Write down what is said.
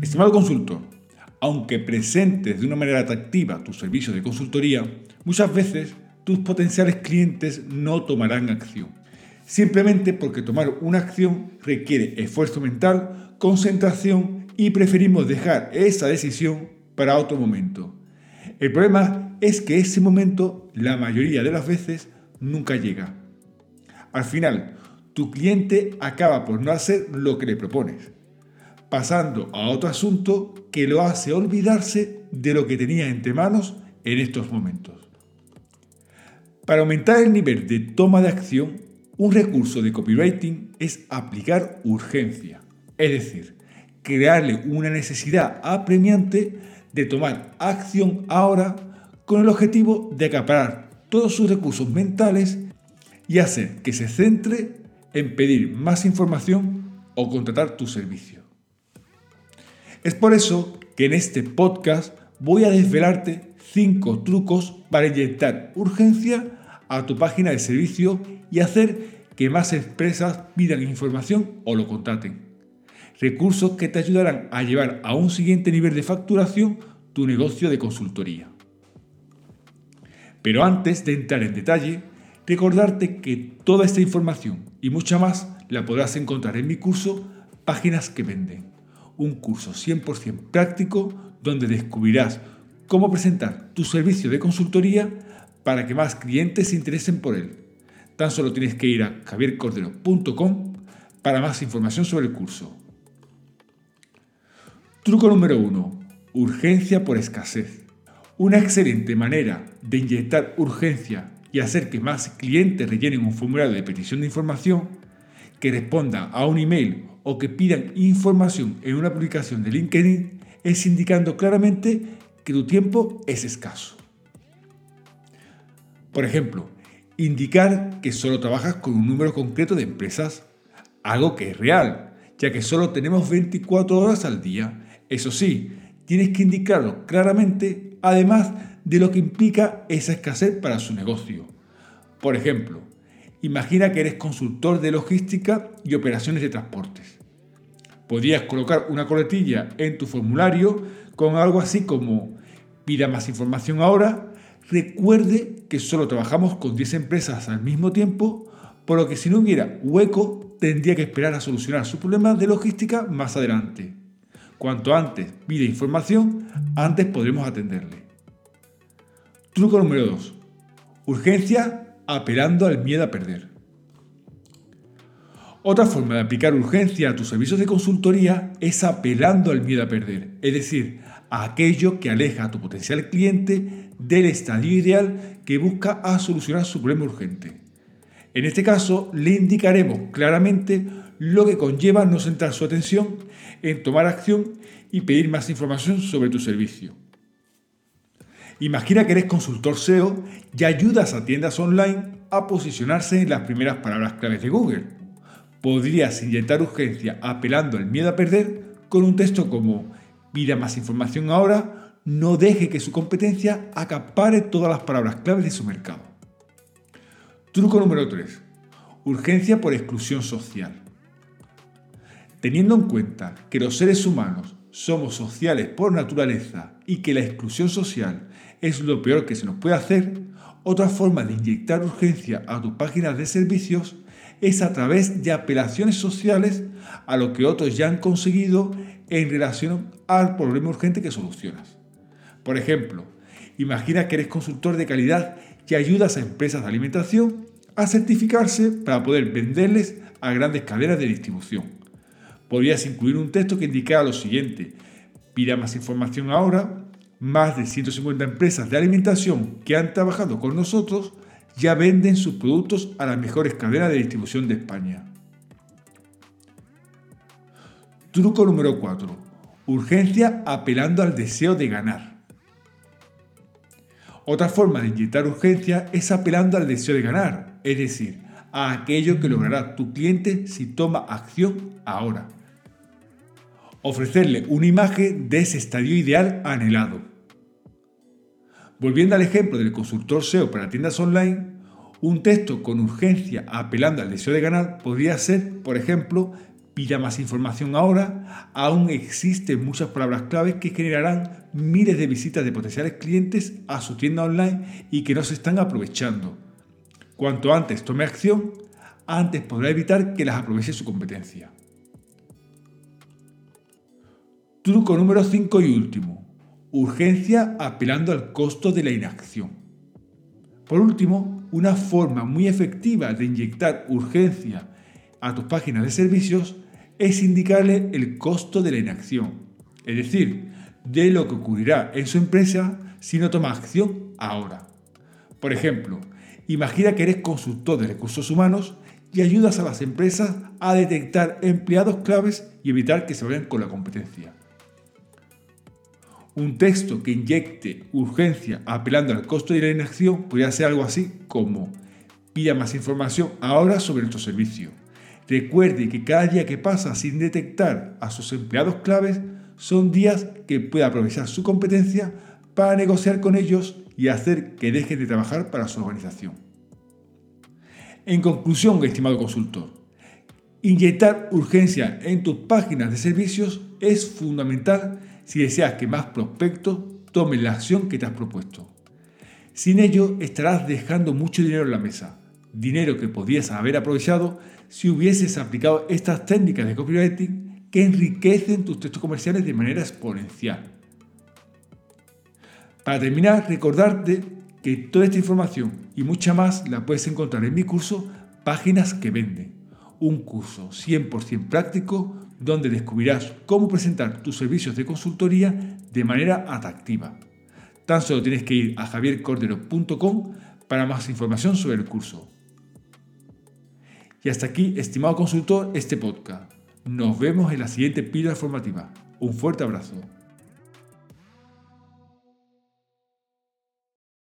Estimado consultor, aunque presentes de una manera atractiva tu servicio de consultoría, muchas veces tus potenciales clientes no tomarán acción. Simplemente porque tomar una acción requiere esfuerzo mental, concentración y preferimos dejar esa decisión para otro momento. El problema es que ese momento, la mayoría de las veces, nunca llega. Al final, tu cliente acaba por no hacer lo que le propones, pasando a otro asunto que lo hace olvidarse de lo que tenía entre manos en estos momentos. Para aumentar el nivel de toma de acción, un recurso de copywriting es aplicar urgencia, es decir, crearle una necesidad apremiante de tomar acción ahora con el objetivo de acaparar todos sus recursos mentales y hacer que se centre en pedir más información o contratar tu servicio. Es por eso que en este podcast voy a desvelarte 5 trucos para inyectar urgencia a tu página de servicio y hacer que más empresas pidan información o lo contraten. Recursos que te ayudarán a llevar a un siguiente nivel de facturación tu negocio de consultoría. Pero antes de entrar en detalle, recordarte que toda esta información y mucha más la podrás encontrar en mi curso Páginas que Venden, un curso 100% práctico donde descubrirás cómo presentar tu servicio de consultoría para que más clientes se interesen por él. Tan solo tienes que ir a javiercordero.com para más información sobre el curso. Truco número 1. Urgencia por escasez. Una excelente manera de inyectar urgencia y hacer que más clientes rellenen un formulario de petición de información, que respondan a un email o que pidan información en una publicación de LinkedIn es indicando claramente que tu tiempo es escaso. Por ejemplo, indicar que solo trabajas con un número concreto de empresas, algo que es real, ya que solo tenemos 24 horas al día. Eso sí, tienes que indicarlo claramente, además de lo que implica esa escasez para su negocio. Por ejemplo, imagina que eres consultor de logística y operaciones de transportes. Podrías colocar una coletilla en tu formulario con algo así como pida más información ahora, recuerde que solo trabajamos con 10 empresas al mismo tiempo, por lo que si no hubiera hueco tendría que esperar a solucionar su problema de logística más adelante. Cuanto antes pide información, antes podremos atenderle. Truco número 2. Urgencia apelando al miedo a perder. Otra forma de aplicar urgencia a tus servicios de consultoría es apelando al miedo a perder, es decir, a aquello que aleja a tu potencial cliente del estadio ideal que busca a solucionar su problema urgente. En este caso, le indicaremos claramente lo que conlleva no centrar su atención en tomar acción y pedir más información sobre tu servicio. Imagina que eres consultor SEO y ayudas a tiendas online a posicionarse en las primeras palabras claves de Google. Podrías inyectar urgencia apelando al miedo a perder con un texto como pida más información ahora, no deje que su competencia acapare todas las palabras claves de su mercado. Truco número 3. Urgencia por exclusión social. Teniendo en cuenta que los seres humanos somos sociales por naturaleza y que la exclusión social es lo peor que se nos puede hacer, otra forma de inyectar urgencia a tus páginas de servicios es a través de apelaciones sociales a lo que otros ya han conseguido en relación al problema urgente que solucionas. Por ejemplo, imagina que eres consultor de calidad y ayudas a empresas de alimentación a certificarse para poder venderles a grandes cadenas de distribución. Podrías incluir un texto que indicara lo siguiente. Pida más información ahora. Más de 150 empresas de alimentación que han trabajado con nosotros ya venden sus productos a las mejores cadenas de distribución de España. Truco número 4. Urgencia apelando al deseo de ganar. Otra forma de inyectar urgencia es apelando al deseo de ganar, es decir, a aquello que logrará tu cliente si toma acción ahora. Ofrecerle una imagen de ese estadio ideal anhelado. Volviendo al ejemplo del consultor SEO para tiendas online, un texto con urgencia apelando al deseo de ganar podría ser, por ejemplo, pida más información ahora, aún existen muchas palabras claves que generarán miles de visitas de potenciales clientes a su tienda online y que no se están aprovechando. Cuanto antes tome acción, antes podrá evitar que las aproveche su competencia. Truco número 5 y último. Urgencia apelando al costo de la inacción. Por último, una forma muy efectiva de inyectar urgencia a tus páginas de servicios es indicarle el costo de la inacción, es decir, de lo que ocurrirá en su empresa si no toma acción ahora. Por ejemplo, imagina que eres consultor de recursos humanos y ayudas a las empresas a detectar empleados claves y evitar que se vayan con la competencia. Un texto que inyecte urgencia apelando al costo de la inacción podría ser algo así como pida más información ahora sobre nuestro servicio Recuerde que cada día que pasa sin detectar a sus empleados claves son días que puede aprovechar su competencia para negociar con ellos y hacer que dejen de trabajar para su organización. En conclusión, estimado consultor, inyectar urgencia en tus páginas de servicios es fundamental si deseas que más prospectos tomen la acción que te has propuesto. Sin ello, estarás dejando mucho dinero en la mesa, dinero que podías haber aprovechado si hubieses aplicado estas técnicas de copywriting que enriquecen tus textos comerciales de manera exponencial. Para terminar, recordarte que toda esta información y mucha más la puedes encontrar en mi curso Páginas que Venden, un curso 100% práctico donde descubrirás cómo presentar tus servicios de consultoría de manera atractiva. Tan solo tienes que ir a javiercordero.com para más información sobre el curso. Y hasta aquí, estimado consultor, este podcast. Nos vemos en la siguiente píldora formativa. Un fuerte abrazo.